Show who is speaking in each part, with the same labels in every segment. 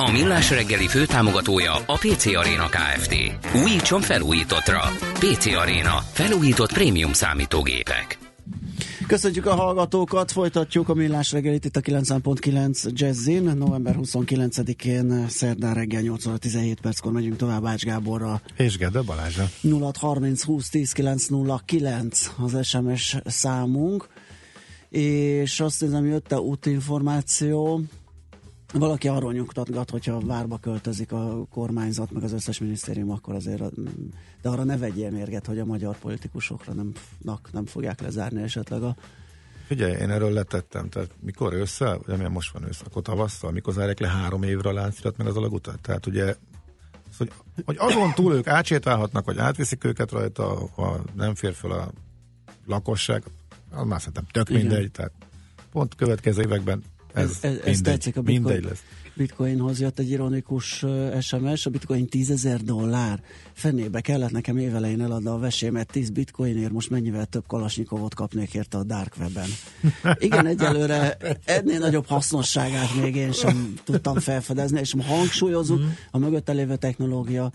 Speaker 1: A Millás reggeli főtámogatója a PC Arena Kft. Újítson felújítottra. PC Arena. Felújított prémium számítógépek.
Speaker 2: Köszönjük a hallgatókat, folytatjuk a Millás reggelit itt a 9.9 Jazzin. November 29-én szerdán reggel 8 óra 17 perckor megyünk tovább Ács Gáborra.
Speaker 3: És Gede Balázsa.
Speaker 2: 0630 20 10 909 az SMS számunk. És azt hiszem, jött-e útinformáció, valaki arról nyugtatgat, hogyha várba költözik a kormányzat, meg az összes minisztérium, akkor azért, de arra ne vegyél mérget, hogy a magyar politikusokra nem, nem fogják lezárni esetleg a
Speaker 3: Figyelj, én erről letettem, tehát mikor össze, ugye milyen most van össze, akkor tavasszal, mikor zárják le három évre a láncirat, meg az alagutat. Tehát ugye, hogy, hogy azon túl ők átsétálhatnak, vagy átviszik őket rajta, ha nem fér fel a lakosság, az már szerintem tök Igen. mindegy, tehát pont következő években ez, ez, ez mindegy, tetszik a bitcoin, mindegy lesz.
Speaker 2: Bitcoinhoz jött egy ironikus SMS, a bitcoin 10 ezer dollár. Fenébe kellett nekem évelején eladni a vesémet 10 bitcoinért, most mennyivel több kalasnyikovot kapnék érte a dark webben. Igen, egyelőre ennél nagyobb hasznosságát még én sem tudtam felfedezni, és hangsúlyozunk, a mögötte lévő technológia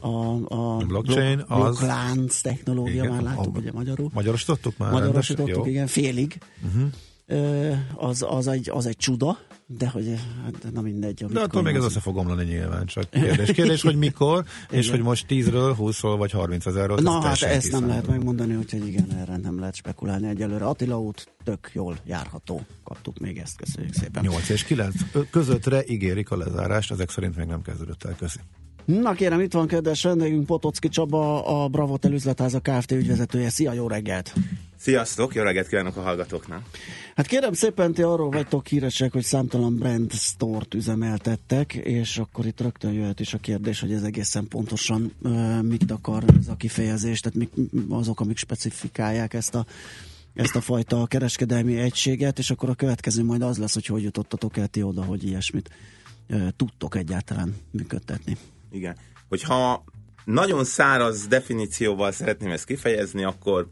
Speaker 2: a, a,
Speaker 3: blockchain, blok,
Speaker 2: az... Blokklánc technológia, igen, már láttuk, a, ugye magyarul.
Speaker 3: Magyarosítottuk már?
Speaker 2: Magyarosítottuk, igen, félig. Uh-huh az, az, egy, az egy csuda, de hogy hát, na mindegy.
Speaker 3: De attól még ez össze fog omlani nyilván, csak kérdés. Kérdés, hogy mikor, és hogy most 10-ről, 20-ról vagy 30 ezerről.
Speaker 2: Na hát ezt nem lehet megmondani, úgyhogy igen, erre nem lehet spekulálni egyelőre. Attila út tök jól járható. Kaptuk még ezt, köszönjük szépen.
Speaker 3: 8 és 9 közöttre ígérik a lezárást, ezek szerint még nem kezdődött el, köszi.
Speaker 2: Na kérem, itt van kedves vendégünk, Potocki Csaba, a Bravo Telüzletháza Kft. ügyvezetője. Szia, jó reggelt!
Speaker 4: Sziasztok, jó reggelt kívánok a hallgatóknak!
Speaker 2: Hát kérem szépen, ti arról vagytok híresek, hogy számtalan brand store-t üzemeltettek, és akkor itt rögtön jöhet is a kérdés, hogy ez egészen pontosan uh, mit akar ez a kifejezés, tehát mik, azok, amik specifikálják ezt a ezt a fajta kereskedelmi egységet, és akkor a következő majd az lesz, hogy hogy jutottatok el ti oda, hogy ilyesmit uh, tudtok egyáltalán működtetni.
Speaker 4: Igen. Hogyha nagyon száraz definícióval szeretném ezt kifejezni, akkor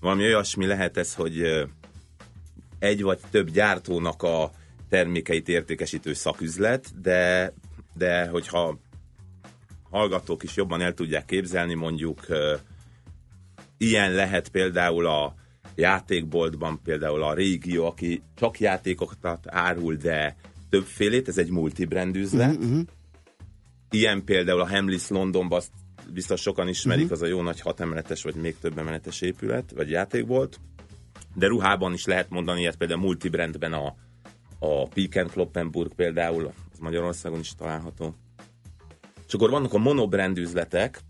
Speaker 4: valami olyasmi lehet ez, hogy egy vagy több gyártónak a termékeit értékesítő szaküzlet, de, de hogyha hallgatók is jobban el tudják képzelni, mondjuk ilyen lehet például a játékboltban például a régió, aki csak játékokat árul, de többfélét, ez egy multibrand üzlet. Uh-huh. Ilyen például a Hamleys Londonban, azt biztos sokan ismerik, uh-huh. az a jó nagy hatemeletes, vagy még több emeletes épület, vagy játékbolt. De ruhában is lehet mondani ilyet, például multibrandben a, a Peak Kloppenburg például, az Magyarországon is található. És akkor vannak a monobrand üzletek,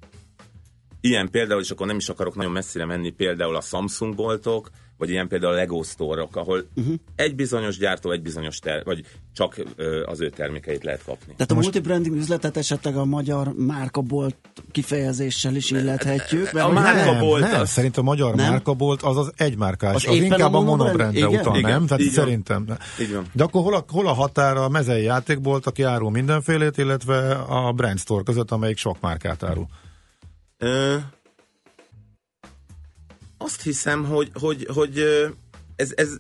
Speaker 4: ilyen például, és akkor nem is akarok nagyon messzire menni, például a Samsung boltok, vagy ilyen például a Lego store ahol uh-huh. egy bizonyos gyártó, egy bizonyos ter- vagy csak ö, az ő termékeit lehet kapni.
Speaker 2: Tehát a Most... multibranding üzletet esetleg a magyar márkabolt kifejezéssel is illethetjük?
Speaker 3: Mert a márkabolt nem, nem, az... Szerintem a magyar nem? márkabolt az az egymárkás, az, az inkább a, monobrandre utal, igen, nem? Tehát szerintem. Van. Így van. De akkor hol a, hol a határa a mezei játékbolt, aki árul mindenfélét, illetve a brand store között, amelyik sok márkát árul? Ö
Speaker 4: azt hiszem, hogy, hogy, hogy ez, ez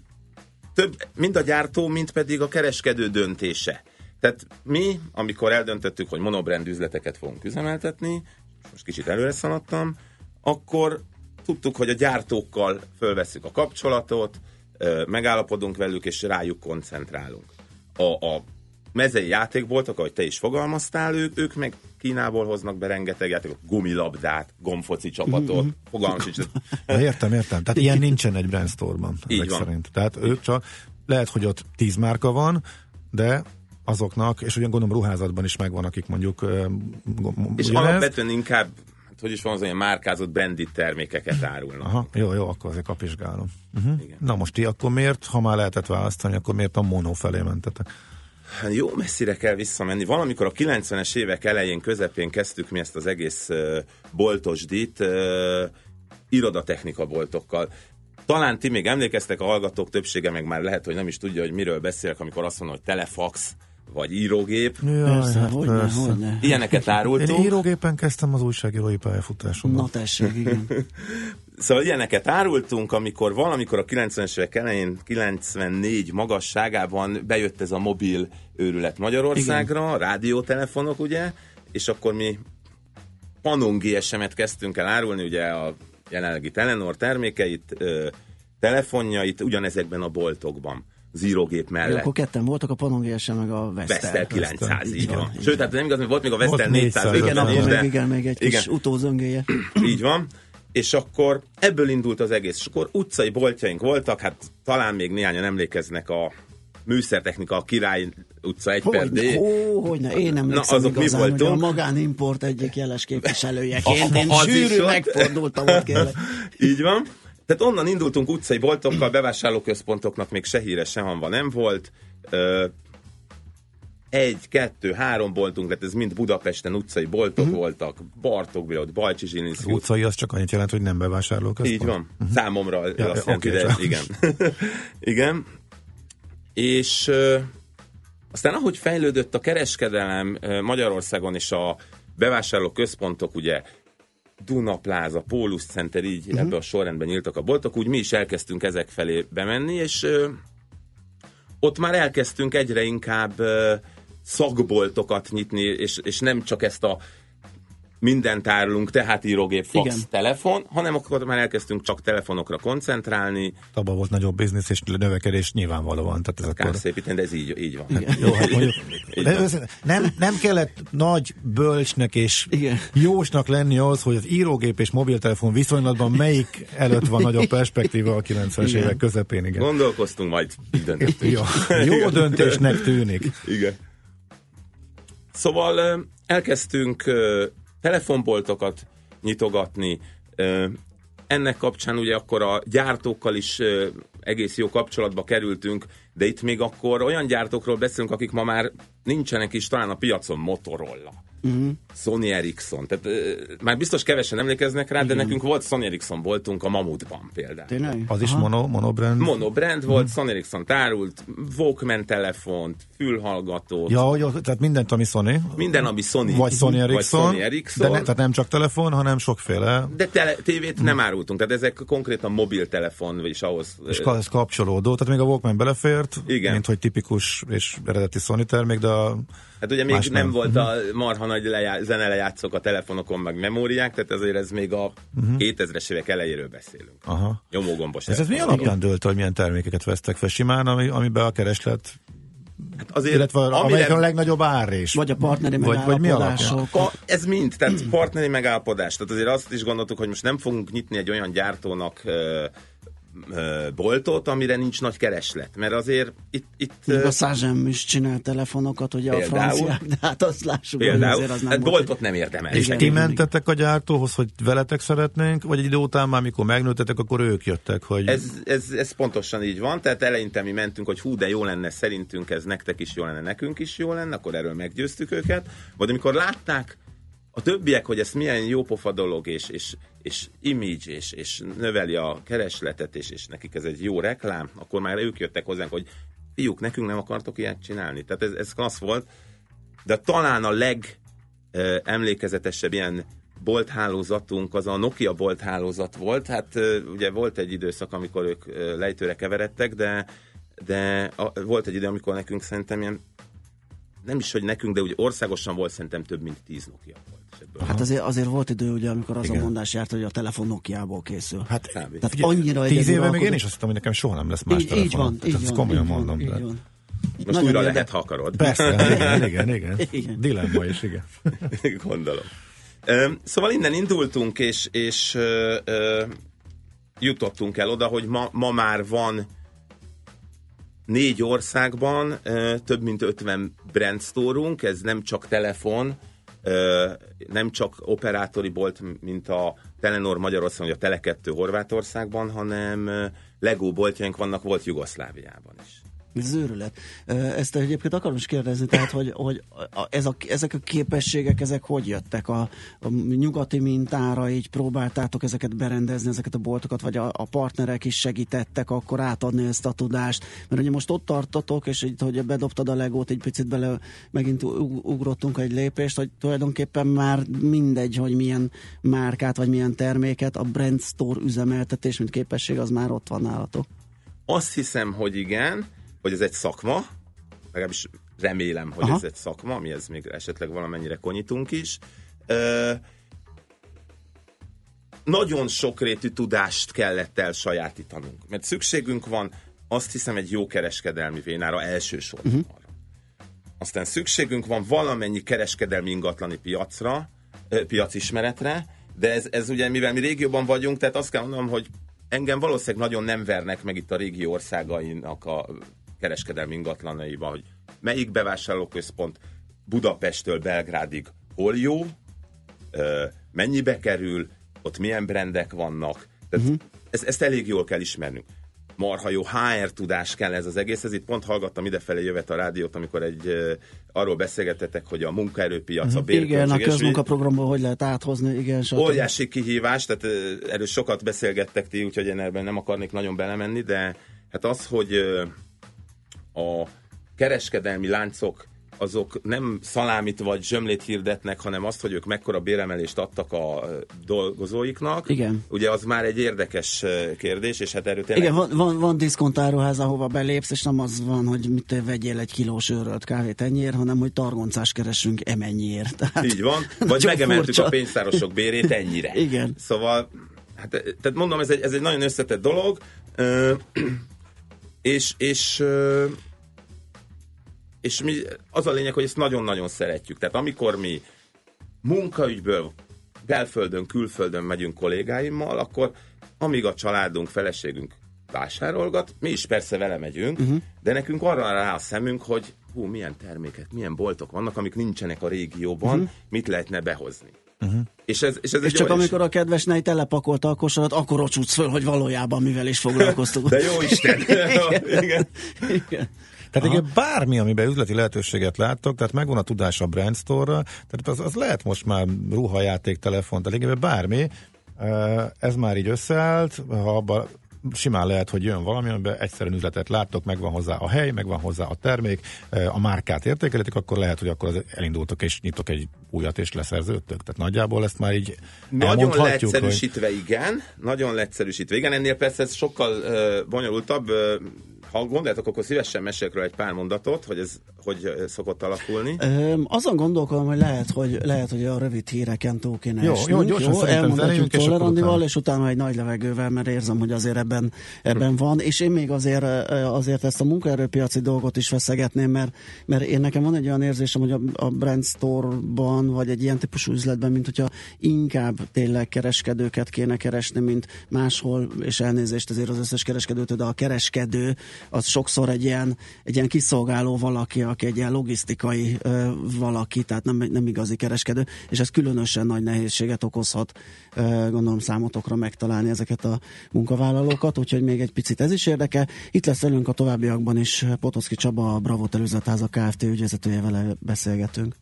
Speaker 4: több, mind a gyártó, mind pedig a kereskedő döntése. Tehát mi, amikor eldöntöttük, hogy monobrand üzleteket fogunk üzemeltetni, most kicsit előre szaladtam, akkor tudtuk, hogy a gyártókkal fölveszük a kapcsolatot, megállapodunk velük, és rájuk koncentrálunk. A, a mezei játékboltok, ahogy te is fogalmaztál, ők, ők meg Kínából hoznak be rengeteg játékot, gumilabdát, gomfoci csapatot, mm-hmm. fogalmas is.
Speaker 3: értem, értem. Tehát ilyen nincsen egy brand store-ban. Így van. Szerint. Tehát ők csak, lehet, hogy ott tíz márka van, de azoknak, és ugyan gondolom ruházatban is megvan, akik mondjuk
Speaker 4: És alapvetően inkább hát hogy is van az olyan márkázott branded termékeket árulnak.
Speaker 3: Aha, jó, jó, akkor azért kapizsgálom. Uh-huh. Na most ti akkor miért, ha már lehetett választani, akkor miért a mono felé mentetek?
Speaker 4: Hát jó messzire kell visszamenni. Valamikor a 90-es évek elején, közepén kezdtük mi ezt az egész boltosdit. Irodatechnika boltokkal. Talán ti még emlékeztek, a hallgatók többsége meg már lehet, hogy nem is tudja, hogy miről beszélek, amikor azt mondom, hogy telefax, vagy írógép.
Speaker 2: Persze,
Speaker 3: Jaj, hát
Speaker 2: hogyne,
Speaker 3: persze.
Speaker 2: hogyne.
Speaker 4: Ilyeneket
Speaker 3: Én
Speaker 4: árultunk.
Speaker 3: írógépen kezdtem az újságírói pályafutásomat.
Speaker 2: Na tessék, igen.
Speaker 4: Szóval ilyeneket árultunk, amikor valamikor a 90-es évek elején, 94 magasságában bejött ez a mobil őrület Magyarországra, a rádiótelefonok, ugye, és akkor mi Panon GSM-et kezdtünk el árulni, ugye a jelenlegi Telenor termékeit, ö, telefonjait ugyanezekben a boltokban, az írógép mellett.
Speaker 2: akkor ketten voltak, a Panon GSM meg a Vestel.
Speaker 4: Vestel 900, így
Speaker 2: Így van,
Speaker 4: van. Sőt,
Speaker 2: van.
Speaker 4: hát nem igaz, mert volt még a Vestel
Speaker 3: Volt
Speaker 4: 400.
Speaker 3: 400,
Speaker 2: Igen, akkor még, igen, még egy kis
Speaker 4: igen.
Speaker 2: utózöngéje.
Speaker 4: Így van. És akkor ebből indult az egész. És akkor utcai boltjaink voltak, hát talán még néhányan emlékeznek a műszertechnika, a Király utca 1 per D.
Speaker 2: Hogyne, ó, hogyne, én nem
Speaker 4: Na, azok mi
Speaker 2: igazán, hogy a
Speaker 4: voltunk?
Speaker 2: magánimport egyik jeles képviselőjeként. Én sűrű megfordultam ott kérlek.
Speaker 4: Így van. Tehát onnan indultunk utcai boltokkal, bevásárlóközpontoknak még se híre, se hanva nem volt. Ö, egy, kettő, három boltunk lett, ez mind Budapesten utcai boltok uh-huh. voltak. Bartók, ott Bajcsi Zsilinsz
Speaker 3: Az utcai az csak annyit jelent, hogy nem bevásárló központ.
Speaker 4: Így van. Számomra
Speaker 3: Ja,
Speaker 4: azt jelenti,
Speaker 3: oké,
Speaker 4: de igen. igen. És ö, aztán ahogy fejlődött a kereskedelem Magyarországon és a bevásárló központok, ugye Duna Plaza, Pólus Center, így uh-huh. ebbe a sorrendben nyíltak a boltok, úgy mi is elkezdtünk ezek felé bemenni, és ö, ott már elkezdtünk egyre inkább ö, szakboltokat nyitni, és, és nem csak ezt a mindent árulunk, tehát írógép, fax,
Speaker 2: Igen.
Speaker 4: telefon, hanem akkor már elkezdtünk csak telefonokra koncentrálni,
Speaker 3: Abban volt nagyobb biznisz és növekedés nyilvánvalóan. Tehát ez akkor...
Speaker 4: kárszépíteni, de ez így, így van.
Speaker 3: Jó, hát mondjuk,
Speaker 4: Így
Speaker 3: de össze- nem, nem kellett nagy bölcsnek és
Speaker 2: Igen.
Speaker 3: jósnak lenni az, hogy az írógép és mobiltelefon viszonylatban melyik előtt van nagyobb perspektíva a 90-es
Speaker 2: Igen.
Speaker 3: évek közepén, igen.
Speaker 4: Gondolkoztunk, majd így döntöttünk.
Speaker 3: Jó, jó döntésnek tűnik.
Speaker 4: Igen. Szóval elkezdtünk telefonboltokat nyitogatni. Ennek kapcsán ugye akkor a gyártókkal is egész jó kapcsolatba kerültünk, de itt még akkor olyan gyártókról beszélünk, akik ma már nincsenek is talán a piacon Motorola. Uh-huh. Sony Ericsson. Tehát már biztos kevesen emlékeznek rá, de nekünk volt Sony Ericsson boltunk a Mamutban például.
Speaker 2: Tényleg?
Speaker 3: Az is mono, monobrand.
Speaker 4: Monobrand volt, Sony Ericsson tárult, Walkman telefont, fülhallgatót,
Speaker 3: Ja, hogy tehát mindent, ami Sony.
Speaker 4: minden, ami Sony.
Speaker 3: Vagy Sony Ericsson.
Speaker 4: Vagy Sony Ericsson.
Speaker 3: De ne, tehát nem csak telefon, hanem sokféle.
Speaker 4: De tele, tévét nem árultunk, tehát ezek konkrétan mobiltelefon, vagyis ahhoz...
Speaker 3: És ez kapcsolódó, tehát még a Walkman belefért,
Speaker 4: Igen.
Speaker 3: mint hogy tipikus és eredeti Sony termék, de a
Speaker 4: Hát ugye még
Speaker 3: Más
Speaker 4: nem,
Speaker 3: nem.
Speaker 4: volt a marha nagy lejá, zenelejátszók a telefonokon, meg memóriák, tehát azért ez még a 2000-es évek elejéről beszélünk.
Speaker 3: aha.
Speaker 4: Nyomógombos
Speaker 3: Ez, ez mi alapján dölt, hogy milyen termékeket vesztek fel simán, ami, amiben a kereslet,
Speaker 4: Hát azért,
Speaker 3: illetve
Speaker 4: amire-
Speaker 3: amelyek a legnagyobb ár is.
Speaker 2: Vagy a partneri
Speaker 3: Vagy- vagy mi.
Speaker 4: Ka- ez mind, tehát partneri megállapodás. Tehát azért azt is gondoltuk, hogy most nem fogunk nyitni egy olyan gyártónak boltot, amire nincs nagy kereslet. Mert azért itt, itt
Speaker 2: Még a Százsem is csinál telefonokat, ugye a
Speaker 4: Például.
Speaker 2: franciák, de hát azt lássuk, hogy
Speaker 4: például,
Speaker 2: azért az nem
Speaker 4: hát
Speaker 2: volt
Speaker 4: boltot nem érdemel.
Speaker 3: És ti mentetek a gyártóhoz, hogy veletek szeretnénk, vagy egy idő után már, mikor megnőttetek, akkor ők jöttek, hogy
Speaker 4: Ez, ez, ez pontosan így van, tehát eleinte mi mentünk, hogy hú, de jó lenne, szerintünk ez nektek is jó lenne, nekünk is jó lenne, akkor erről meggyőztük őket. Vagy amikor látták a többiek, hogy ez milyen jópofa dolog, és, és, és image, és, és növeli a keresletet, és, és nekik ez egy jó reklám, akkor már ők jöttek hozzánk, hogy fiúk, nekünk nem akartok ilyet csinálni. Tehát ez, ez klassz volt, de talán a leg ö, emlékezetesebb ilyen bolthálózatunk az a Nokia bolthálózat volt. Hát ugye volt egy időszak, amikor ők lejtőre keveredtek, de, de a, volt egy idő, amikor nekünk szerintem ilyen nem is, hogy nekünk, de úgy országosan volt szerintem több mint 10 Nokia volt. És ebből
Speaker 2: Hát azért, azért volt idő, ugye, amikor az
Speaker 3: Igen.
Speaker 2: a mondás járt, hogy a telefon Nokiából készül.
Speaker 3: hát
Speaker 4: Kb.
Speaker 2: Tehát
Speaker 3: figyelj,
Speaker 2: annyira
Speaker 3: tíz éve még én is azt hittem, hogy nekem soha nem lesz más
Speaker 2: így,
Speaker 3: telefon.
Speaker 2: így van, így
Speaker 3: ezt
Speaker 2: van,
Speaker 3: komolyan
Speaker 2: így van,
Speaker 3: mondom.
Speaker 2: így
Speaker 3: de-
Speaker 2: van.
Speaker 4: Most
Speaker 2: Nagyon
Speaker 4: újra
Speaker 2: érde-
Speaker 4: lehet, ha akarod.
Speaker 3: Persze, igen, igen, igen.
Speaker 2: Igen.
Speaker 3: Dilemma is, igen.
Speaker 4: Gondolom. Szóval innen indultunk, és, és ö, ö, jutottunk el oda, hogy ma, ma már van négy országban több mint 50 brand store ez nem csak telefon, nem csak operátori bolt, mint a Telenor Magyarországon, vagy a Tele2 Horvátországban, hanem Lego boltjaink vannak, volt Jugoszláviában is.
Speaker 2: Ez őrület. Ezt egyébként akarom is kérdezni, tehát, hogy, hogy ez a, ezek a képességek, ezek hogy jöttek? A, a nyugati mintára így próbáltátok ezeket berendezni, ezeket a boltokat, vagy a, a partnerek is segítettek akkor átadni ezt a tudást? Mert ugye most ott tartotok, és így, hogy bedobtad a legót, egy picit bele megint ugrottunk egy lépést, hogy tulajdonképpen már mindegy, hogy milyen márkát, vagy milyen terméket, a brand store üzemeltetés, mint képesség, az már ott van nálatok.
Speaker 4: Azt hiszem, hogy igen, hogy ez egy szakma, legalábbis remélem, hogy Aha. ez egy szakma, mi ez még esetleg valamennyire konyítunk is. Ö, nagyon sokrétű tudást kellett elsajátítanunk, mert szükségünk van azt hiszem egy jó kereskedelmi vénára elsősorban uh-huh. Aztán szükségünk van valamennyi kereskedelmi ingatlani piacra, piacismeretre, de ez, ez ugye, mivel mi régióban vagyunk, tehát azt kell mondanom, hogy engem valószínűleg nagyon nem vernek meg itt a régió országainak a kereskedelmi ingatlanaiba, hogy melyik bevásárlóközpont Budapesttől Belgrádig hol jó, mennyibe kerül, ott milyen brendek vannak. Tehát uh-huh. ezt, ezt elég jól kell ismernünk. Marha jó HR tudás kell ez az egész. Ez itt pont hallgattam idefelé jövet a rádiót, amikor egy arról beszélgetetek, hogy a munkaerőpiac, uh-huh. a bérköltség.
Speaker 2: Igen, a közmunkaprogramból hogy lehet áthozni, igen.
Speaker 4: Stb. Óriási kihívás, tehát erről sokat beszélgettek ti, úgyhogy én ebben nem akarnék nagyon belemenni, de hát az, hogy a kereskedelmi láncok azok nem szalámit vagy zsömlét hirdetnek, hanem azt, hogy ők mekkora béremelést adtak a dolgozóiknak.
Speaker 2: Igen.
Speaker 4: Ugye az már egy érdekes kérdés, és hát erről tényleg...
Speaker 2: Igen, van, van, van diszkontáruház, ahova belépsz, és nem az van, hogy mit vegyél egy kilós őrölt kávét ennyiért, hanem hogy targoncás keresünk emennyiért.
Speaker 4: Tehát, Így van, vagy megemeltük furcsa. a pénztárosok bérét ennyire.
Speaker 2: Igen.
Speaker 4: Szóval, hát, tehát mondom, ez egy, ez egy nagyon összetett dolog, és, és és mi, az a lényeg, hogy ezt nagyon-nagyon szeretjük. Tehát amikor mi munkaügyből belföldön, külföldön megyünk kollégáimmal, akkor amíg a családunk, feleségünk vásárolgat, mi is persze vele megyünk, uh-huh. de nekünk arra rá a szemünk, hogy hú, milyen termékek, milyen boltok vannak, amik nincsenek a régióban, uh-huh. mit lehetne behozni. Uh-huh.
Speaker 2: És, ez, és, ez és csak amikor is... a kedves nej telepakolta a kosarat, akkor ocsútsz föl, hogy valójában mivel is foglalkoztunk.
Speaker 4: De jó Isten!
Speaker 2: igen. igen. igen.
Speaker 3: Tehát igen, bármi, amiben üzleti lehetőséget láttok, tehát megvan a tudás a brand store tehát az, az lehet most már ruhajáték, telefon, tehát igen, bármi, ez már így összeállt, ha abban simán lehet, hogy jön valami, amiben egyszerűen üzletet láttok, megvan hozzá a hely, megvan hozzá a termék, a márkát értékeletik, akkor lehet, hogy akkor elindultok és nyitok egy újat és leszerződtök. Tehát nagyjából ezt már így
Speaker 4: Nagyon leegyszerűsítve, hogy... igen. Nagyon leegyszerűsítve, igen. Ennél persze ez sokkal uh, bonyolultabb. Uh, ha gondoljátok, akkor szívesen mesélek egy pár mondatot, hogy ez hogy szokott alakulni.
Speaker 2: Ö, azon gondolkodom, hogy lehet, hogy lehet, hogy a rövid híreken túl kéne
Speaker 3: jó, esnünk. Jó, gyorsan jó, elmondhatjuk
Speaker 2: Tolerandival, és utána egy nagy levegővel, mert érzem, hogy azért ebben, ebben van, és én még azért, azért ezt a munkaerőpiaci dolgot is feszegetném, mert, mert én nekem van egy olyan érzésem, hogy a, a brand store-ban, vagy egy ilyen típusú üzletben, mint hogyha inkább tényleg kereskedőket kéne keresni, mint máshol, és elnézést azért az összes kereskedőtől, de a kereskedő az sokszor egy ilyen, egy ilyen kiszolgáló valaki, aki egy ilyen logisztikai valaki, tehát nem, nem igazi kereskedő, és ez különösen nagy nehézséget okozhat, gondolom számotokra megtalálni ezeket a munkavállalókat, úgyhogy még egy picit ez is érdekel. Itt lesz velünk a továbbiakban is Potoszki Csaba, a Bravo Telőzetháza Kft. ügyvezetője vele beszélgetünk.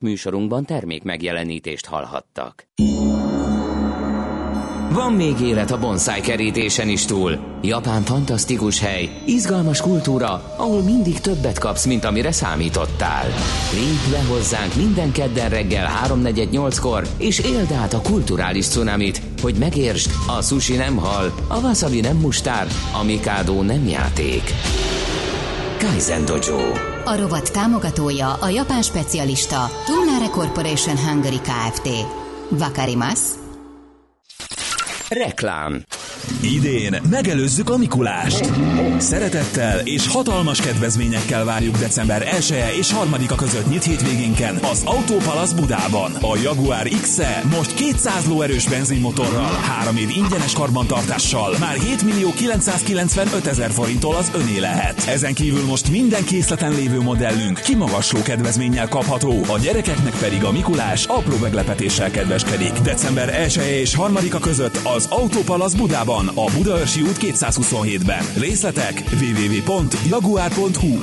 Speaker 1: Műsorunkban termék megjelenítést hallhattak. Van még élet a bonsai kerítésen is túl. Japán fantasztikus hely, izgalmas kultúra, ahol mindig többet kapsz, mint amire számítottál. Lépj be hozzánk minden kedden reggel 3.48-kor, és éld át a kulturális cunamit, hogy megértsd, a sushi nem hal, a wasabi nem mustár, a mikado nem játék. Kaizen Dojo.
Speaker 5: A rovat támogatója a japán specialista Tumnare Corporation Hungary Kft. Vakarimasu.
Speaker 1: Reklám.
Speaker 6: Idén megelőzzük a Mikulást. Szeretettel és hatalmas kedvezményekkel várjuk december 1 -e és 3-a között nyit hétvégénken az Autópalasz Budában. A Jaguar x -e most 200 lóerős benzinmotorral, 3 év ingyenes karbantartással, már 7 millió 995 ezer forinttól az öné lehet. Ezen kívül most minden készleten lévő modellünk kimagasló kedvezménnyel kapható, a gyerekeknek pedig a Mikulás apró meglepetéssel kedveskedik. December 1 -e és 3-a között az Autópalasz Budában a Budaörsi út 227-ben. Részletek www.jaguar.hu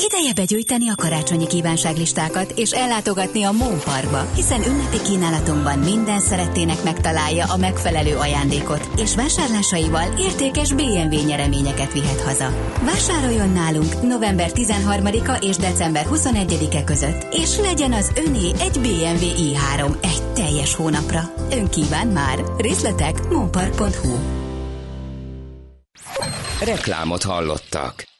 Speaker 5: Ideje begyűjteni a karácsonyi kívánságlistákat és ellátogatni a Mon Parkba, hiszen ünnepi kínálatunkban minden szerettének megtalálja a megfelelő ajándékot, és vásárlásaival értékes BMW nyereményeket vihet haza. Vásároljon nálunk november 13-a és december 21-e között, és legyen az öné egy BMW i3 egy teljes hónapra. Ön kíván már. Részletek monpark.hu
Speaker 1: Reklámot hallottak.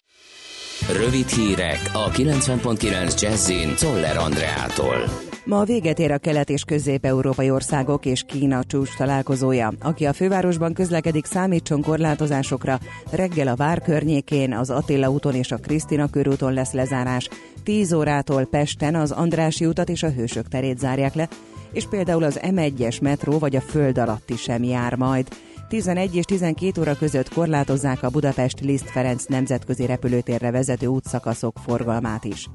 Speaker 1: Rövid hírek a 90.9 Jazzin Toller Andreától.
Speaker 7: Ma véget ér a kelet- és közép-európai országok és Kína csúcs találkozója. Aki a fővárosban közlekedik, számítson korlátozásokra. Reggel a Vár környékén, az Attila úton és a Krisztina körúton lesz lezárás. 10 órától Pesten az Andrási utat és a Hősök terét zárják le, és például az M1-es metró vagy a föld alatti sem jár majd. 11 és 12 óra között korlátozzák a Budapest Liszt Ferenc nemzetközi repülőtérre vezető útszakaszok forgalmát is.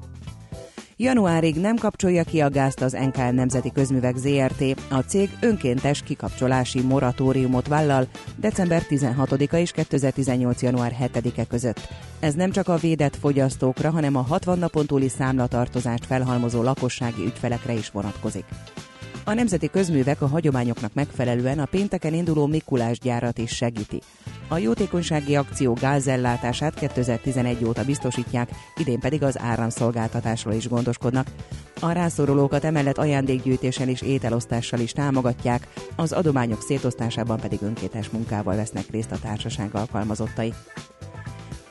Speaker 7: Januárig nem kapcsolja ki a gázt az NKL Nemzeti Közművek ZRT. A cég önkéntes kikapcsolási moratóriumot vállal december 16-a és 2018. január 7-e között. Ez nem csak a védett fogyasztókra, hanem a 60 napon túli számlatartozást felhalmozó lakossági ügyfelekre is vonatkozik. A nemzeti közművek a hagyományoknak megfelelően a pénteken induló Mikulás gyárat is segíti. A jótékonysági akció gázellátását 2011 óta biztosítják, idén pedig az áramszolgáltatásról is gondoskodnak. A rászorulókat emellett ajándékgyűjtéssel és ételosztással is támogatják, az adományok szétosztásában pedig önkéntes munkával vesznek részt a társaság alkalmazottai.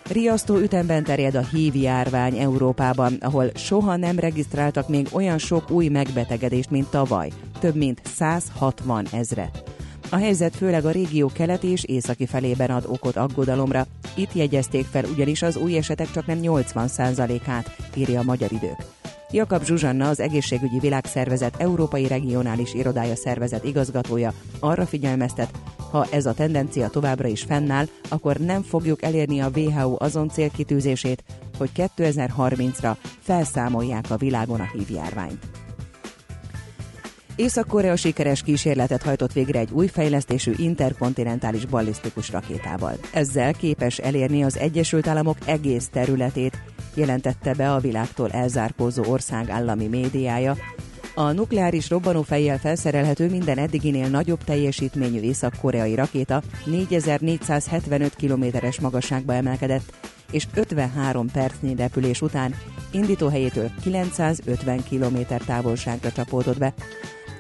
Speaker 7: Riasztó ütemben terjed a hív járvány Európában, ahol soha nem regisztráltak még olyan sok új megbetegedést, mint tavaly, több mint 160 ezret. A helyzet főleg a régió keleti és északi felében ad okot aggodalomra. Itt jegyezték fel ugyanis az új esetek csak nem 80%-át, írja a Magyar Idők. Jakab Zsuzsanna, az Egészségügyi Világszervezet Európai Regionális Irodája Szervezet igazgatója arra figyelmeztet, ha ez a tendencia továbbra is fennáll, akkor nem fogjuk elérni a WHO azon célkitűzését, hogy 2030-ra felszámolják a világon a hívjárványt. Észak-Korea sikeres kísérletet hajtott végre egy új fejlesztésű interkontinentális ballisztikus rakétával. Ezzel képes elérni az Egyesült Államok egész területét, jelentette be a világtól elzárkózó ország állami médiája. A nukleáris robbanófejjel felszerelhető minden eddiginél nagyobb teljesítményű észak-koreai rakéta 4475 kilométeres magasságba emelkedett, és 53 percnyi repülés után indítóhelyétől 950 km távolságra csapódott be.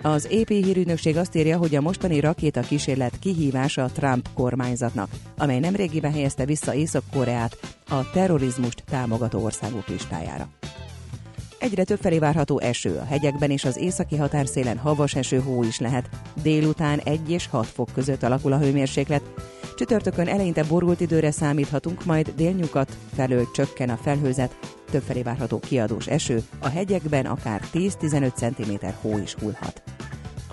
Speaker 7: Az AP hírügynökség azt írja, hogy a mostani rakéta kísérlet kihívása a Trump kormányzatnak, amely nemrégiben helyezte vissza Észak-Koreát a terrorizmust támogató országok listájára. Egyre több felé várható eső, a hegyekben és az északi határszélen havas eső hó is lehet. Délután 1 és 6 fok között alakul a hőmérséklet. Csütörtökön eleinte borult időre számíthatunk, majd délnyugat felől csökken a felhőzet, többfelé várható kiadós eső, a hegyekben akár 10-15 cm hó is hullhat.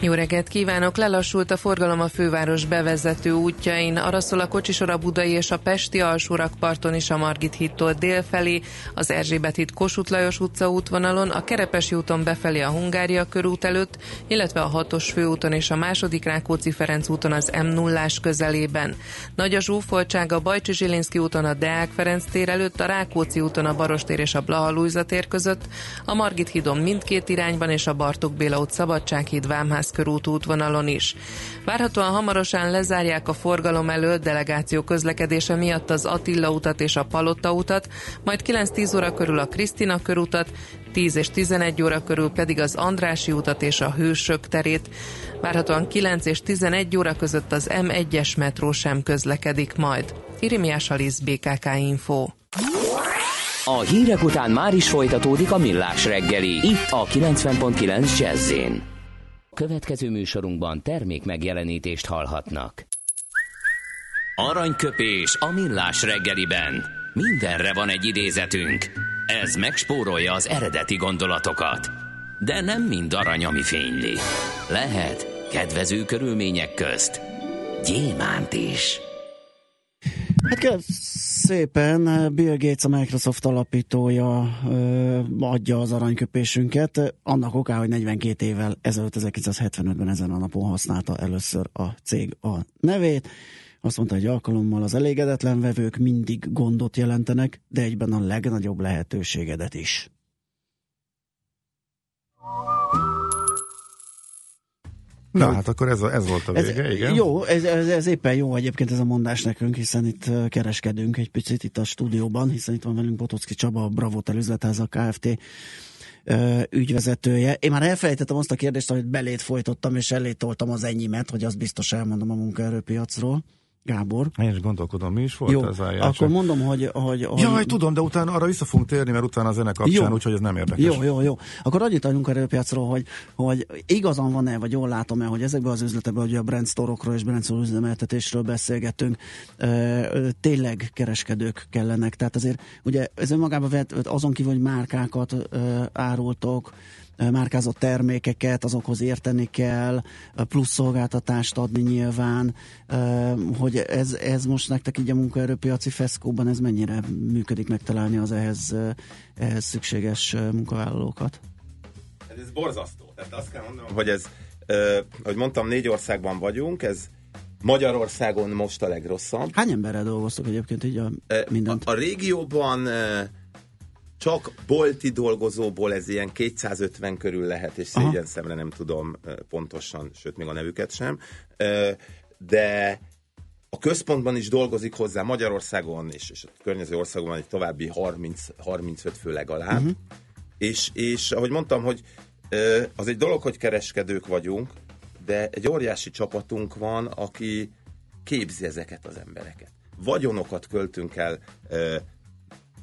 Speaker 8: Jó reggelt kívánok! Lelassult a forgalom a főváros bevezető útjain. Arra szól a kocsisor a Budai és a Pesti alsórakparton is a Margit hittól délfelé, az Erzsébet híd Kossuth Lajos utca útvonalon, a Kerepesi úton befelé a Hungária körút előtt, illetve a hatos főúton és a második Rákóczi Ferenc úton az m 0 közelében. Nagy a zsúfoltság a Bajcsi Zsilinszki úton a Deák Ferenc tér előtt, a Rákóczi úton a Barostér és a Blaha Lujza tér között, a Margit hídon mindkét irányban és a Bartók Béla út Szabadsághíd Vámház körút útvonalon is. Várhatóan hamarosan lezárják a forgalom előtt delegáció közlekedése miatt az Attila utat és a Palotta utat, majd 9-10 óra körül a Krisztina körutat, 10 és 11 óra körül pedig az Andrási utat és a Hősök terét. Várhatóan 9 és 11 óra között az M1-es metró sem közlekedik majd. Irimiás Alisz, BKK Info.
Speaker 1: A hírek után már is folytatódik a millás reggeli, itt a 90.9 jazz Következő műsorunkban termék megjelenítést hallhatnak. Aranyköpés a millás reggeliben. Mindenre van egy idézetünk. Ez megspórolja az eredeti gondolatokat. De nem mind arany, ami fényli. Lehet kedvező körülmények közt gyémánt is.
Speaker 2: Hát kérlek szépen, Bill Gates, a Microsoft alapítója ö, adja az aranyköpésünket. Annak oká, hogy 42 évvel ezelőtt, 1975-ben ezen a napon használta először a cég a nevét. Azt mondta, hogy alkalommal az elégedetlen vevők mindig gondot jelentenek, de egyben a legnagyobb lehetőségedet is.
Speaker 3: Na, hát akkor ez, a, ez volt a vége,
Speaker 2: ez,
Speaker 3: igen.
Speaker 2: Jó, ez, ez, ez éppen jó egyébként ez a mondás nekünk, hiszen itt kereskedünk egy picit itt a stúdióban, hiszen itt van velünk Botocki Csaba, a Bravo Telüzletháza Kft. ügyvezetője. Én már elfelejtettem azt a kérdést, amit belét folytottam, és elé toltam az enyémet, hogy azt biztos elmondom a munkaerőpiacról. Gábor.
Speaker 3: Én is gondolkodom, mi is volt
Speaker 2: Jó,
Speaker 3: ez eljárás?
Speaker 2: akkor mondom, hogy... hogy, hogy
Speaker 3: Jaj, tudom, de utána arra vissza fogunk térni, mert utána a zene kapcsán, úgyhogy ez nem érdekes.
Speaker 2: Jó, jó, jó. Akkor annyit a munkaerőpiacról, hogy, hogy igazam van-e, vagy jól látom-e, hogy ezekben az üzletekben, hogy a brand store-okról és brand store üzemeltetésről ö, tényleg kereskedők kellenek. Tehát azért ugye ez önmagában vett, azon kívül, hogy márkákat árultok, márkázott termékeket, azokhoz érteni kell, plusz szolgáltatást adni nyilván, hogy ez, ez most nektek így a munkaerőpiaci feszkóban, ez mennyire működik megtalálni az ehhez, ehhez szükséges munkavállalókat?
Speaker 4: Ez, ez borzasztó. Tehát azt kell mondanom, hogy ez, ö, hogy mondtam, négy országban vagyunk, ez Magyarországon most a legrosszabb.
Speaker 2: Hány emberrel dolgoztok egyébként így a mindent?
Speaker 4: A, a régióban csak bolti dolgozóból ez ilyen 250 körül lehet, és szégyen szemre nem tudom pontosan, sőt még a nevüket sem. De a központban is dolgozik hozzá Magyarországon, és, és a környező országokban egy további 30, 35 fő legalább. Uh-huh. És, és ahogy mondtam, hogy az egy dolog, hogy kereskedők vagyunk, de egy óriási csapatunk van, aki képzi ezeket az embereket. Vagyonokat költünk el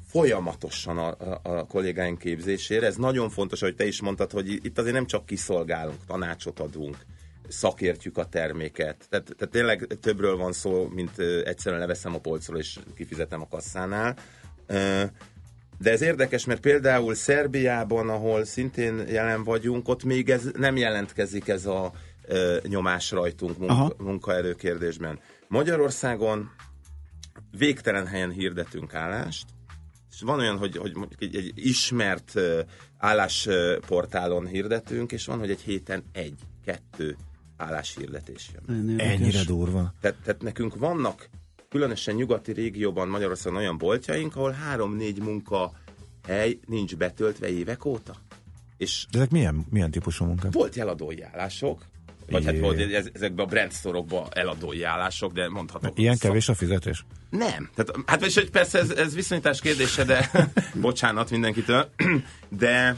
Speaker 4: folyamatosan a, a, a kollégáink képzésére. Ez nagyon fontos, hogy te is mondtad, hogy itt azért nem csak kiszolgálunk, tanácsot adunk, szakértjük a terméket. Tehát, tehát tényleg többről van szó, mint egyszerűen leveszem a polcról és kifizetem a kasszánál. De ez érdekes, mert például Szerbiában, ahol szintén jelen vagyunk, ott még ez nem jelentkezik ez a nyomás rajtunk
Speaker 2: Aha.
Speaker 4: munka, munkaerőkérdésben. Magyarországon végtelen helyen hirdetünk állást, és van olyan, hogy, hogy mondjuk egy, egy ismert állásportálon hirdetünk, és van, hogy egy héten egy, kettő álláshirdetés jön.
Speaker 3: Ennyire durva.
Speaker 4: Tehát, tehát nekünk vannak, különösen nyugati régióban Magyarországon olyan boltjaink, ahol három-négy munka hely nincs betöltve évek óta. És
Speaker 3: De ezek milyen, milyen típusú munkák?
Speaker 4: volt eladói állások, vagy hát volt ez- ezekben a brand store-okban eladói állások, de mondhatok.
Speaker 3: Ilyen kevés a fizetés?
Speaker 4: Nem. Tehát, hát vagyis, hogy persze ez, ez viszonyítás kérdése, de bocsánat mindenkitől, de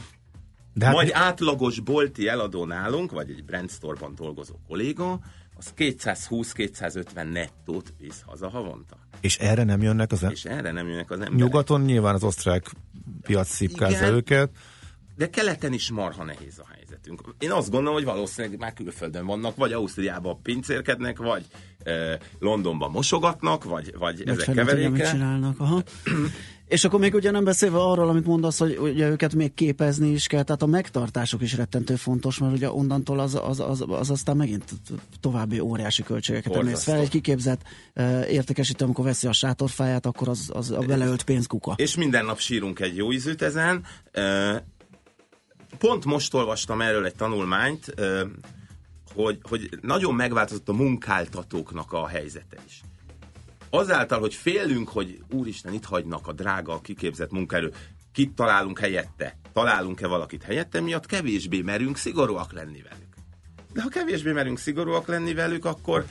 Speaker 3: De hát
Speaker 4: majd átlagos bolti eladó nálunk, vagy egy brand store-ban dolgozó kolléga, az 220-250 nettót visz haza havonta.
Speaker 3: És erre nem jönnek az
Speaker 4: És erre nem jönnek az emberek.
Speaker 3: Nyugaton nyilván az osztrák piac szipkázza őket.
Speaker 4: De keleten is marha nehéz a helyzetünk. Én azt gondolom, hogy valószínűleg már külföldön vannak, vagy Ausztriában pincérkednek, vagy eh, Londonban mosogatnak, vagy, vagy
Speaker 2: Meg
Speaker 4: ezek keveréke.
Speaker 2: csinálnak. Aha. És akkor még ugye nem beszélve arról, amit mondasz, hogy ugye őket még képezni is kell, tehát a megtartásuk is rettentő fontos, mert ugye onnantól az, az, az, az aztán megint további óriási költségeket emész fel. Egy kiképzett uh, értékesítő, amikor veszi a sátorfáját, akkor az, az a beleölt pénzkuka.
Speaker 4: És minden nap sírunk egy jó ízűt ezen. Eh, Pont most olvastam erről egy tanulmányt, hogy, hogy nagyon megváltozott a munkáltatóknak a helyzete is. Azáltal, hogy félünk, hogy úristen, itt hagynak a drága, kiképzett munkaerő, kit találunk helyette, találunk-e valakit helyette, miatt kevésbé merünk szigorúak lenni velük. De ha kevésbé merünk szigorúak lenni velük, akkor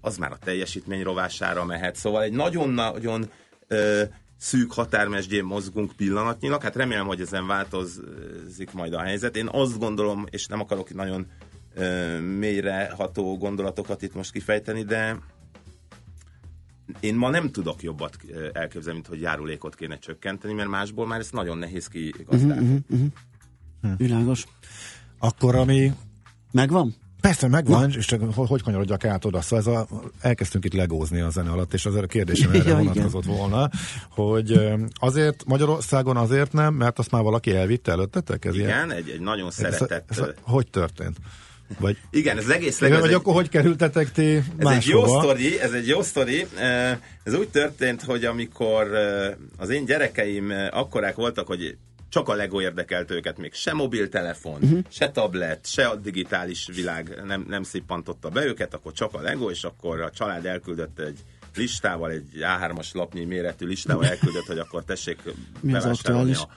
Speaker 4: az már a teljesítmény rovására mehet. Szóval egy nagyon-nagyon szűk határmesdjén mozgunk pillanatnyilag. Hát remélem, hogy ezen változik majd a helyzet. Én azt gondolom, és nem akarok nagyon ö, mélyreható gondolatokat itt most kifejteni, de én ma nem tudok jobbat elképzelni, mint hogy járulékot kéne csökkenteni, mert másból már ez nagyon nehéz kigazdálni.
Speaker 2: Világos.
Speaker 3: Akkor ami
Speaker 2: Megvan?
Speaker 3: Persze, megvan, és csak hogy, hogy kanyarodjak át oda. Szóval ez a, elkezdtünk itt legózni a zene alatt, és azért a kérdésem erre
Speaker 2: Ja,
Speaker 3: vonatkozott volna, hogy azért Magyarországon azért nem, mert azt már valaki elvitte előttetek? Ez ilyen?
Speaker 4: Igen, egy, egy nagyon
Speaker 3: Ez,
Speaker 4: szeretett...
Speaker 3: ez,
Speaker 4: ö,
Speaker 3: ez, hogy történt? Vagy,
Speaker 4: Igen, ez az egész
Speaker 3: vagy,
Speaker 4: legjobb.
Speaker 3: vagy akkor hogy kerültetek ti
Speaker 4: Ez egy jó sztori, ez egy jó sztori. Ez úgy történt, hogy amikor az én gyerekeim akkorák voltak, hogy csak a Lego érdekelt őket, még. Se mobiltelefon, uh-huh. se tablet, se a digitális világ nem, nem szippantotta be őket, akkor csak a Lego, és akkor a család elküldött egy listával, egy A3-as lapnyi méretű listával elküldött, hogy akkor tessék bevásárolni a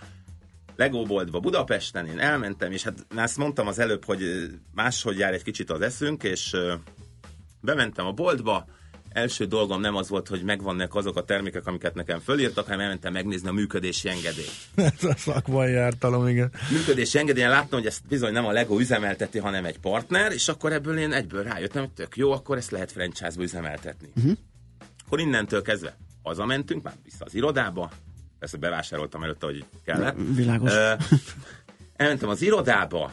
Speaker 4: Lego boltba Budapesten, én elmentem, és hát ezt mondtam az előbb, hogy máshogy jár egy kicsit az eszünk, és bementem a boltba, első dolgom nem az volt, hogy megvannak azok a termékek, amiket nekem fölírtak, hanem elmentem megnézni a működési engedélyt.
Speaker 3: Ez a szakmai jártalom, igen.
Speaker 4: Működési engedélyen láttam, hogy ezt bizony nem a Lego üzemelteti, hanem egy partner, és akkor ebből én egyből rájöttem, hogy tök jó, akkor ezt lehet franchise-ba üzemeltetni. Uh-huh. Akkor innentől kezdve hazamentünk, már vissza az irodába, persze bevásároltam előtte, hogy kellett.
Speaker 2: Világos.
Speaker 4: Ö, elmentem az irodába,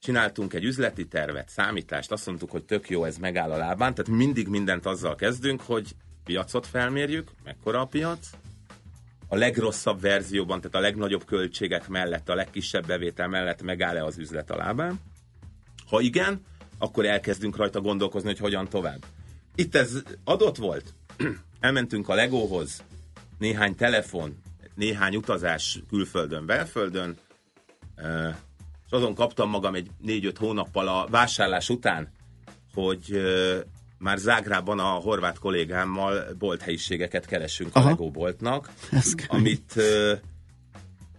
Speaker 4: csináltunk egy üzleti tervet, számítást, azt mondtuk, hogy tök jó, ez megáll a lábán, tehát mindig mindent azzal kezdünk, hogy piacot felmérjük, mekkora a piac, a legrosszabb verzióban, tehát a legnagyobb költségek mellett, a legkisebb bevétel mellett megáll-e az üzlet a lábán. Ha igen, akkor elkezdünk rajta gondolkozni, hogy hogyan tovább. Itt ez adott volt. Elmentünk a Legóhoz, néhány telefon, néhány utazás külföldön, belföldön, és azon kaptam magam egy négy-öt hónappal a vásárlás után, hogy már Zágrában a horvát kollégámmal bolthelyiségeket keresünk a
Speaker 2: Aha.
Speaker 4: Lego boltnak, amit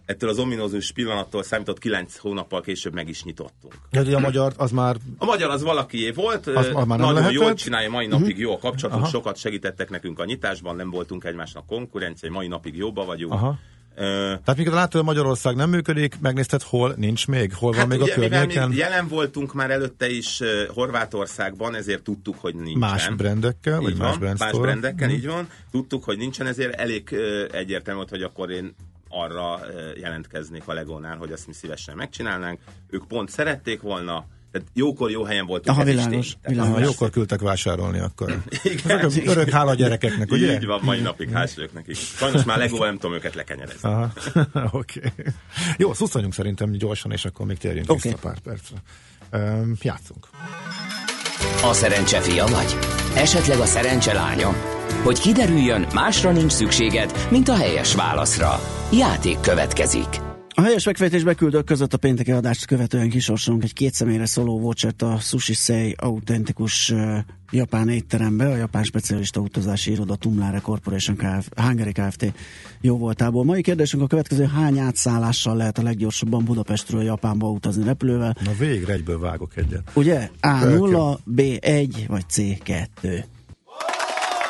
Speaker 4: ettől az ominózus pillanattól számított kilenc hónappal később meg is nyitottunk.
Speaker 3: Ja, a magyar az már
Speaker 4: A magyar az valakié volt,
Speaker 3: Az- már nem
Speaker 4: nagyon
Speaker 3: lehetett?
Speaker 4: jól csinálja, mai napig jó a kapcsolatunk,
Speaker 3: Aha.
Speaker 4: sokat segítettek nekünk a nyitásban, nem voltunk egymásnak konkurencia, mai napig jóba vagyunk.
Speaker 3: Aha. Tehát mikor látod, Magyarország nem működik, megnézted, hol nincs még, hol van
Speaker 4: Hát
Speaker 3: még
Speaker 4: ugye,
Speaker 3: a környéken,
Speaker 4: jelen voltunk már előtte is uh, Horvátországban, ezért tudtuk, hogy nincsen.
Speaker 3: más brandekkel, vagy
Speaker 4: Így
Speaker 3: más
Speaker 4: van, más
Speaker 3: store.
Speaker 4: brandekkel,
Speaker 3: Mhm.
Speaker 4: így van. Tudtuk, hogy nincsen, ezért elég uh, egyértelmű volt, hogy akkor én arra uh, jelentkeznék a Legónál, hogy azt mi szívesen megcsinálnánk. Ők pont szerették volna, tehát jókor jó helyen voltunk.
Speaker 2: Aha, világos.
Speaker 4: Tehát
Speaker 3: Aha,
Speaker 2: világos.
Speaker 3: jókor küldtek vásárolni akkor.
Speaker 4: Igen.
Speaker 3: Örök, örök hála a gyerekeknek, ugye?
Speaker 4: Így van, mai napig vagyok nekik. Sajnos már Legóval nem tudom őket lekenyerezni.
Speaker 3: Aha, oké. Okay. Jó, szuszanjunk szerintem gyorsan, és akkor még térjünk
Speaker 2: Oké.
Speaker 3: vissza pár percre. Um, játszunk.
Speaker 1: A szerencse fia vagy? Esetleg a szerencse lánya? Hogy kiderüljön, másra nincs szükséged, mint a helyes válaszra. Játék következik.
Speaker 2: A helyes megfejtés beküldők között a pénteki adást követően kisorsolunk egy két személyre szóló vouchert a Sushi Sei autentikus uh, japán étterembe, a japán specialista utazási iroda Tumlare Corporation Kf. Hungary Kft. jó voltából. Mai kérdésünk a következő, hány átszállással lehet a leggyorsabban Budapestről Japánba utazni repülővel?
Speaker 3: Na végre egyből vágok egyet.
Speaker 2: Ugye? A0, B1 vagy C2.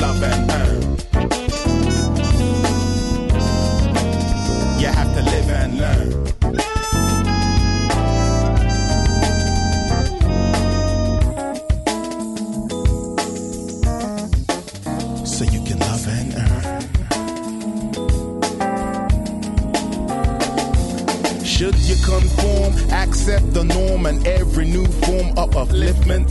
Speaker 9: Love and earn. You have to live and learn. So you can love and earn. Should you conform, accept the norm and every new form of upliftment?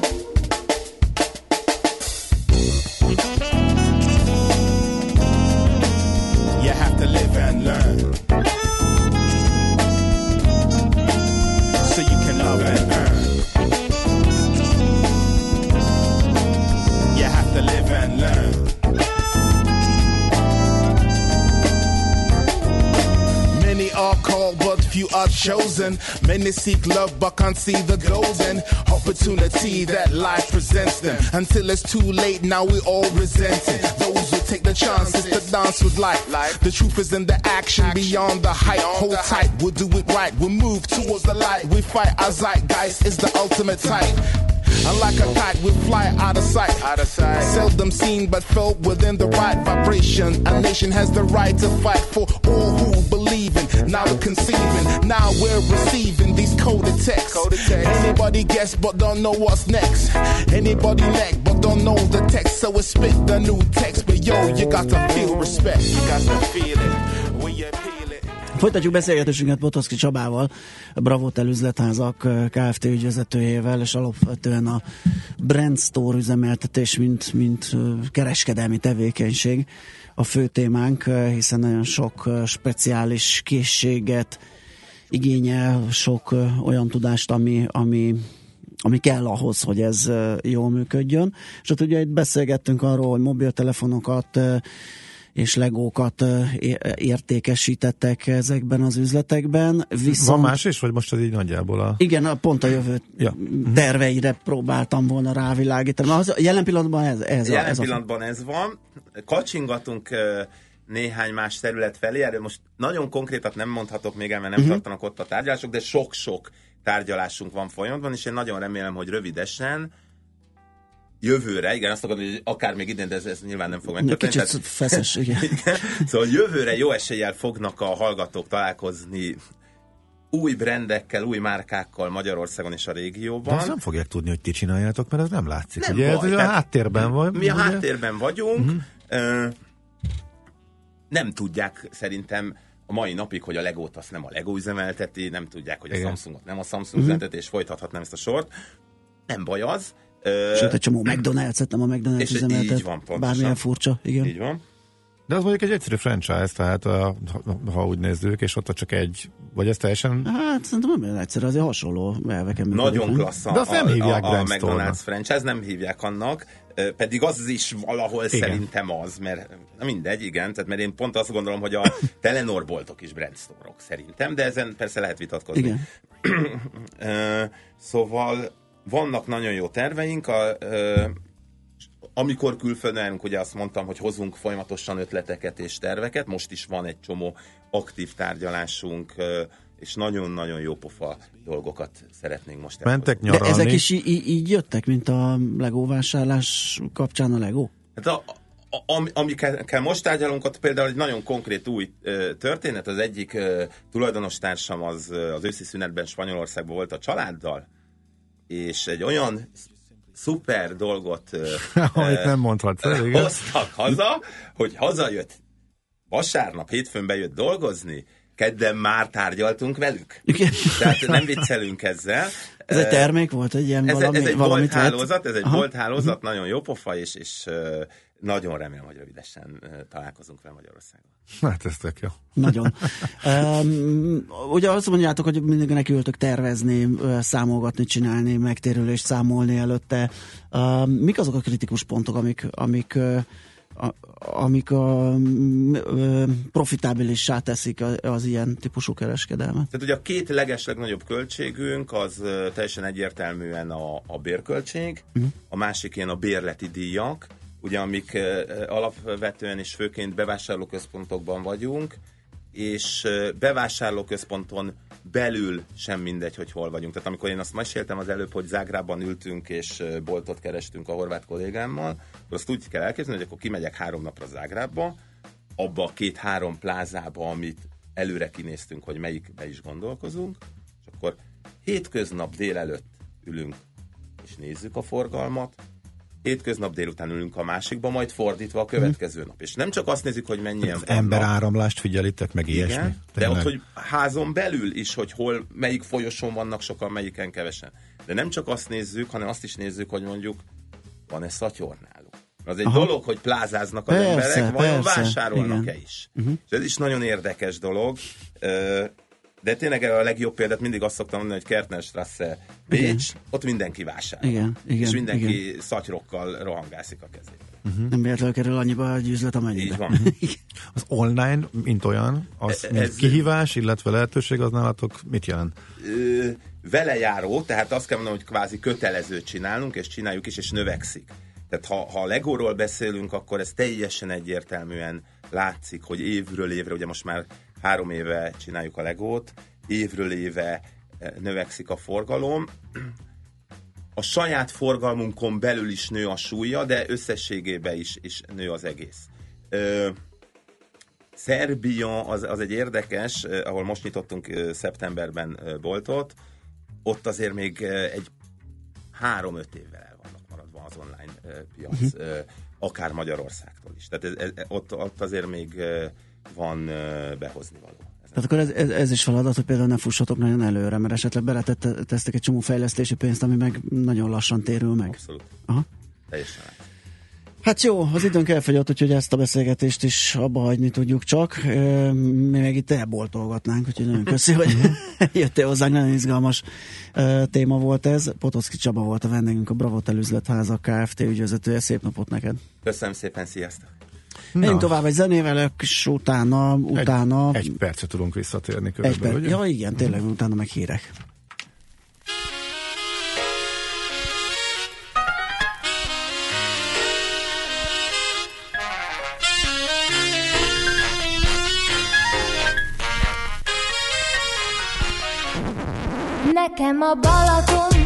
Speaker 9: Chosen. Many seek love, but can't see the golden opportunity that life presents them. Until it's too late, now we all resent it. Those who take the chances to dance with life. The truth is in the action, beyond the hype. Hold tight, we'll do it right. We'll move towards the light. We fight our zeitgeist is the ultimate type. And like a kite, we fly out of sight. Out of sight. Seldom seen, but felt within the right vibration. A nation has the right to fight for all who believe in. Now we're conceiving, now we're receiving these coded texts. Anybody guess, but don't know what's next. Anybody neck, but don't know the text. So we spit the new text. But yo, you got to feel respect. You got to feel it when you peel it.
Speaker 2: Folytatjuk beszélgetésünket Botoszki Csabával, a Bravotel üzletházak eh, Kft. ügyvezetőjével, és alapvetően a Brand Store üzemeltetés, mint, mint eh, kereskedelmi tevékenység a fő témánk, hiszen nagyon sok speciális készséget igényel, sok olyan tudást, ami, ami ami kell ahhoz, hogy ez jól működjön. És ott ugye itt beszélgettünk arról, hogy mobiltelefonokat és legókat értékesítettek ezekben az üzletekben. Viszont,
Speaker 3: Van más is, vagy most ez így nagyjából a...
Speaker 2: Igen, a- pont a jövő
Speaker 3: Ja.
Speaker 2: terveire próbáltam volna rávilágítani. Az, jelen pillanatban ez, ez, a,
Speaker 4: Jelen
Speaker 2: ez a
Speaker 4: pillanatban ez van. Kacsingatunk néhány más terület felé, erről most nagyon konkrétat nem mondhatok még el, mert nem uh-huh. tartanak ott a tárgyalások, de sok-sok tárgyalásunk van folyamatban, és én nagyon remélem, hogy rövidesen jövőre, igen, azt akarod, hogy akár még idén, de ez, ez nyilván nem fog megtörténni.
Speaker 2: Kicsit
Speaker 4: tehát-
Speaker 2: feszes, igen.
Speaker 4: igen. Szóval jövőre jó eséllyel fognak a hallgatók találkozni új brendekkel, új márkákkal Magyarországon és a
Speaker 3: De
Speaker 4: régióban.
Speaker 3: azt nem fogják tudni, hogy ti csináljátok, mert ez nem látszik.
Speaker 4: Nem
Speaker 3: ugye
Speaker 4: baj,
Speaker 3: ez a háttérben van.
Speaker 4: Mi a
Speaker 3: ugye?
Speaker 4: háttérben vagyunk. Ö, nem tudják szerintem a mai napig, hogy a Legót azt nem a Lego üzemelteti, nem tudják, hogy a
Speaker 3: Igen.
Speaker 4: Samsungot nem a Samsung üzemelteti, és folytathatnám ezt a sort. Nem baj az.
Speaker 2: Sőt, egy csomó McDonald's-et nem a McDonald's
Speaker 4: és
Speaker 2: üzemeltet.
Speaker 4: így van, pontosan.
Speaker 2: Bármilyen furcsa, igen.
Speaker 4: Így van.
Speaker 3: De az mondjuk egy egyszerű franchise, tehát a, ha, ha úgy nézzük, és ott csak egy, vagy ez teljesen...
Speaker 2: Hát szerintem nem olyan egyszerű, azért hasonló elveken
Speaker 4: Nagyon klassz a,
Speaker 3: De azt nem
Speaker 4: a,
Speaker 3: hívják
Speaker 4: a, a
Speaker 3: Brand
Speaker 4: McDonald's franchise, nem hívják annak, pedig az is valahol
Speaker 3: Igen.
Speaker 4: Szerintem az, mert na mindegy, igen, tehát mert én pont azt gondolom, hogy a Telenor boltok is brand store-ok szerintem, de ezen persze lehet vitatkozni.
Speaker 2: Igen.
Speaker 4: Szóval vannak nagyon jó terveink, a, ö, amikor külföldön járunk, ugye azt mondtam, hogy hozunk folyamatosan ötleteket és terveket, most is van egy csomó aktív tárgyalásunk, ö, és nagyon-nagyon jó pofa dolgokat szeretnénk most
Speaker 3: Mentek
Speaker 2: De
Speaker 3: nyaralni.
Speaker 2: ezek is í- í- így jöttek, mint a Lego vásárlás kapcsán a Lego?
Speaker 4: Hát a, a, am- amikkel most tárgyalunk, ott például egy nagyon konkrét új ö, történet. Az egyik ö, tulajdonos társam az, az őszi szünetben Spanyolországban volt a családdal, és egy olyan szuper dolgot
Speaker 3: Amit nem mondhatsz, igen.
Speaker 4: hoztak haza, hogy hazajött vasárnap, hétfőn bejött dolgozni, kedden már tárgyaltunk velük.
Speaker 2: Igen.
Speaker 4: Tehát nem viccelünk ezzel.
Speaker 2: Ez egy termék volt, egy ilyen
Speaker 4: ez,
Speaker 2: valami,
Speaker 4: ez egy
Speaker 2: valamit
Speaker 4: volt hálózat, ez egy
Speaker 2: Aha.
Speaker 4: volt hálózat, nagyon jó pofa, és, és nagyon remélem, hogy rövidesen találkozunk vele Magyarországon.
Speaker 3: Hát ez tök jó.
Speaker 2: Nagyon. um, ugye azt mondjátok, hogy mindenkinek ültök tervezni, számolgatni, csinálni, megtérülést számolni előtte. Um, mik azok a kritikus pontok, amik, amik a, amik a, ö, profitábilissá teszik a- az ilyen típusú kereskedelmet?
Speaker 4: Tehát ugye a két leges legnagyobb költségünk az teljesen egyértelműen a, a bérköltség, a másik ilyen a bérleti díjak, ugye amik ö, alapvetően és főként bevásárlóközpontokban vagyunk, és ö, bevásárlóközponton belül sem mindegy, hogy hol vagyunk. Tehát amikor én azt meséltem az előbb, hogy Zágrában ültünk és ö, boltot kerestünk a horvát kollégámmal, azt úgy kell elképzelni, hogy akkor kimegyek három napra Zágrába, abba a két-három plázába, amit előre kinéztünk, hogy melyikbe is gondolkozunk, és akkor hétköznap délelőtt ülünk és nézzük a forgalmat, hétköznap délután ülünk a másikba, majd fordítva a következő nap. És nem csak azt nézzük, hogy mennyien
Speaker 3: Az
Speaker 4: vannak,
Speaker 3: emberáramlást figyelitek, meg ilyesmi.
Speaker 4: igen, de ott, hogy házon belül is, hogy hol, melyik folyosón vannak sokan, melyiken kevesen. De nem csak azt nézzük, hanem azt is nézzük, hogy mondjuk van-e szatyor náluk. Az egy
Speaker 2: Aha.
Speaker 4: dolog, hogy plázáznak az
Speaker 2: Persze,
Speaker 4: emberek, vajon
Speaker 2: persze,
Speaker 4: vásárolnak-e
Speaker 2: igen.
Speaker 4: is. Uh-huh. És ez is nagyon érdekes dolog. De tényleg a legjobb példát mindig azt szoktam mondani, hogy Kertnerstrasse Bécs, ott mindenki vásárol.
Speaker 2: Igen, igen,
Speaker 4: és mindenki
Speaker 2: igen.
Speaker 4: szatyrokkal rohangászik a kezébe.
Speaker 2: Uh-huh. Nem véletlenül kerül annyiba egy üzlet, amennyibe.
Speaker 4: Így van.
Speaker 3: Az online, mint olyan, az
Speaker 4: Ez-
Speaker 3: mint kihívás, illetve lehetőség, az nálatok mit jelent?
Speaker 4: ö, vele járó, tehát azt kell mondanom, hogy kvázi kötelező csinálunk, és csináljuk is, és növekszik. Tehát ha, ha a Legóról beszélünk, akkor ez teljesen egyértelműen látszik, hogy évről évre, ugye most már három éve csináljuk a Legót, évről éve eh, növekszik a forgalom. A saját forgalmunkon belül is nő a súlya, de összességében is, is nő az egész. Ö, Szerbia az, az egy érdekes, eh, ahol most nyitottunk eh, szeptemberben boltot, ott azért még egy három-öt évvel el vannak maradva az online piac, eh, akár Magyarországtól is. Tehát ez, ez, ott, ott azért még van eh, behozni való.
Speaker 2: Tehát akkor ez, ez, ez is feladat, hogy például ne fussatok nagyon előre, mert esetleg beletesztek egy csomó fejlesztési pénzt, ami meg nagyon lassan térül meg.
Speaker 4: Abszolút.
Speaker 2: Aha.
Speaker 4: Teljesen. át.
Speaker 2: Hát jó, az időnk elfogyott, úgyhogy ezt a beszélgetést is abba hagyni tudjuk csak. Mi meg itt elboltolgatnánk, úgyhogy nagyon köszi, hogy jöttél hozzánk, nagyon izgalmas téma volt ez. Potocki Csaba volt a vendégünk, a Bravotel üzletháza Kft. ügyvezetője. Szép napot neked!
Speaker 4: Köszönöm szépen, sziasztok!
Speaker 2: Menjünk tovább egy zenével, és utána, utána
Speaker 3: Egy, egy percet tudunk visszatérni
Speaker 2: egy
Speaker 3: körülbelül,
Speaker 2: perc.
Speaker 3: ugye?
Speaker 2: Ja igen, tényleg, utána meg hírek.
Speaker 10: Nekem a Balaton,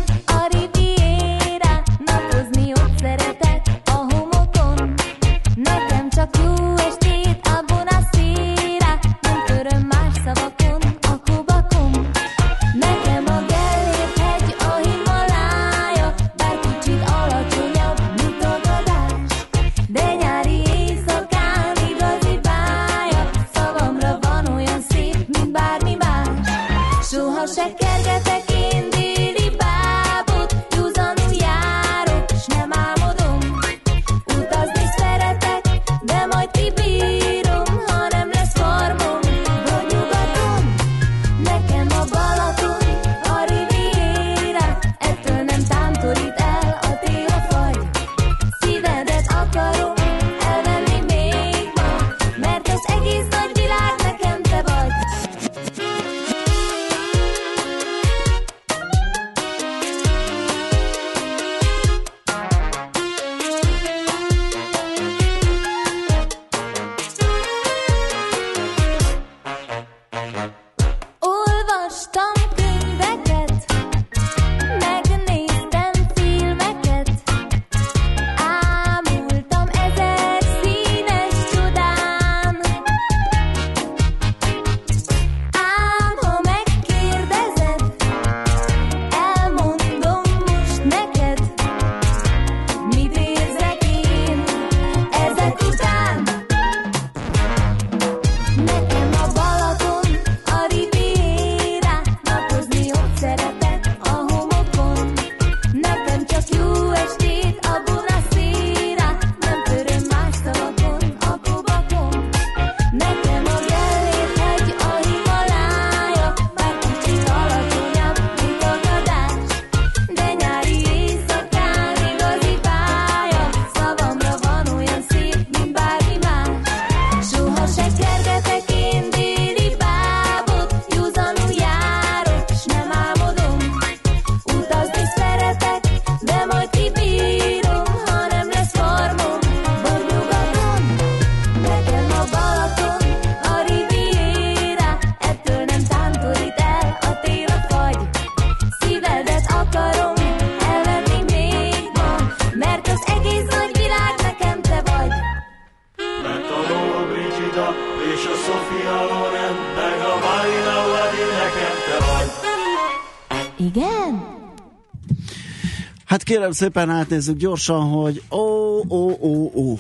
Speaker 2: kérem szépen átnézzük gyorsan, hogy ó, ó, ó, ó.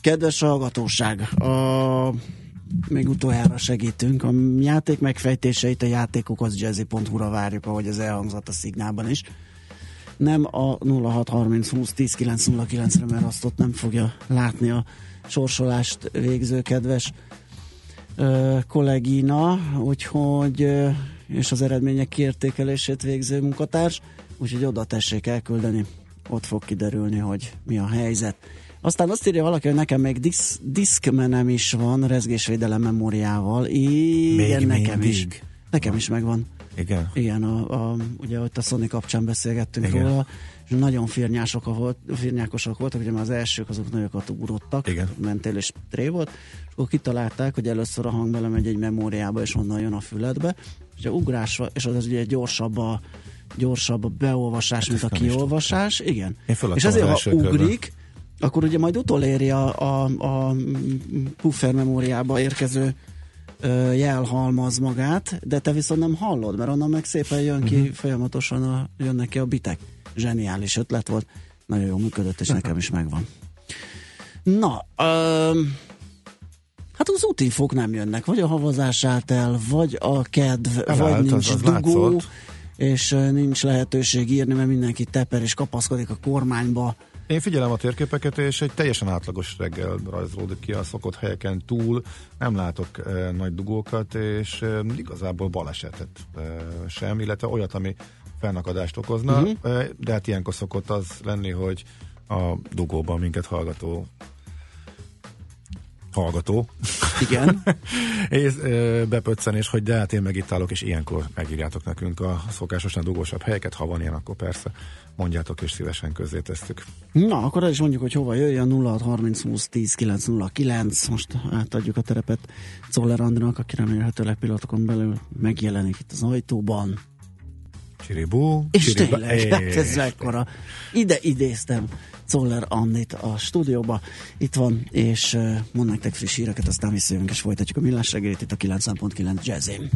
Speaker 2: Kedves hallgatóság, a... még utoljára segítünk. A játék megfejtéseit a játékokat jazzy.hu-ra várjuk, ahogy ez elhangzott a szignálban is. Nem a 0630 20 10 909-re, mert azt ott nem fogja látni a sorsolást végző kedves ö, kollégina, úgyhogy és az eredmények kiértékelését végző munkatárs, úgyhogy oda tessék elküldeni, ott fog kiderülni, hogy mi a helyzet. Aztán azt írja valaki, hogy nekem még disz, diszkmenem is van, rezgésvédelem memóriával. Igen,
Speaker 3: Még
Speaker 2: nekem is.
Speaker 3: mindig?
Speaker 2: Nekem is megvan.
Speaker 3: Igen.
Speaker 2: Igen, a, a, ugye ott a Sony kapcsán beszélgettünk
Speaker 3: Igen.
Speaker 2: róla, és nagyon firnyások, volt, firnyákosak voltak, ugye már az elsők azok nagyokat ugrottak,
Speaker 3: Igen.
Speaker 2: mentél és tré volt, és akkor kitalálták, hogy először a hang belemegy egy memóriába, és onnan jön a füledbe, és a ugrásra, és az ugye gyorsabb a, gyorsabb a beolvasás, mint a
Speaker 3: is
Speaker 2: kiolvasás, igen. És
Speaker 3: az
Speaker 2: ezért, ha
Speaker 3: körben.
Speaker 2: ugrik, akkor ugye majd utoléri a, a, a puffer memóriába érkező ö, jelhalmaz magát, de te viszont nem hallod, mert onnan meg szépen jön ki, uh-huh. folyamatosan a, jönnek ki a bitek. Zseniális ötlet volt, nagyon jól működött, és nekem is megvan. Na, öm, hát az útinfók nem jönnek, vagy a havazás állt el, vagy a kedv,
Speaker 3: Elállt,
Speaker 2: vagy
Speaker 3: az-
Speaker 2: nincs
Speaker 3: az
Speaker 2: dugó,
Speaker 3: látszott.
Speaker 2: És nincs lehetőség írni, mert mindenki teper és kapaszkodik a kormányba.
Speaker 3: Én figyelem a térképeket, és egy teljesen átlagos reggel rajzolódik ki a szokott helyeken túl. Nem látok e, nagy dugókat, és e, igazából balesetet e, sem, illetve olyat, ami fennakadást okozna. Uh-huh. E, de hát ilyenkor szokott az lenni, hogy a dugóban minket hallgató hallgató.
Speaker 2: Igen.
Speaker 3: és e, bepöccenés, hogy de hát én meg itt állok, és ilyenkor megírjátok nekünk a szokásosan dugósabb helyeket, ha van ilyen, akkor persze mondjátok, és szívesen közzétesztük.
Speaker 2: Na, akkor el is mondjuk, hogy hova jöjjön 0630 20 10 909. Most átadjuk a terepet Czoller Andrinak, aki remélhetőleg pillanatokon belül megjelenik itt az ajtóban.
Speaker 3: Csiribú.
Speaker 2: És
Speaker 3: csiriba-
Speaker 2: tényleg, hát ez mekkora. Ide idéztem Czoller Andit a stúdióba. Itt van, és uh, mond nektek friss híreket, aztán visszajövünk, és folytatjuk a millás reggelit itt a 9.9 jazzén.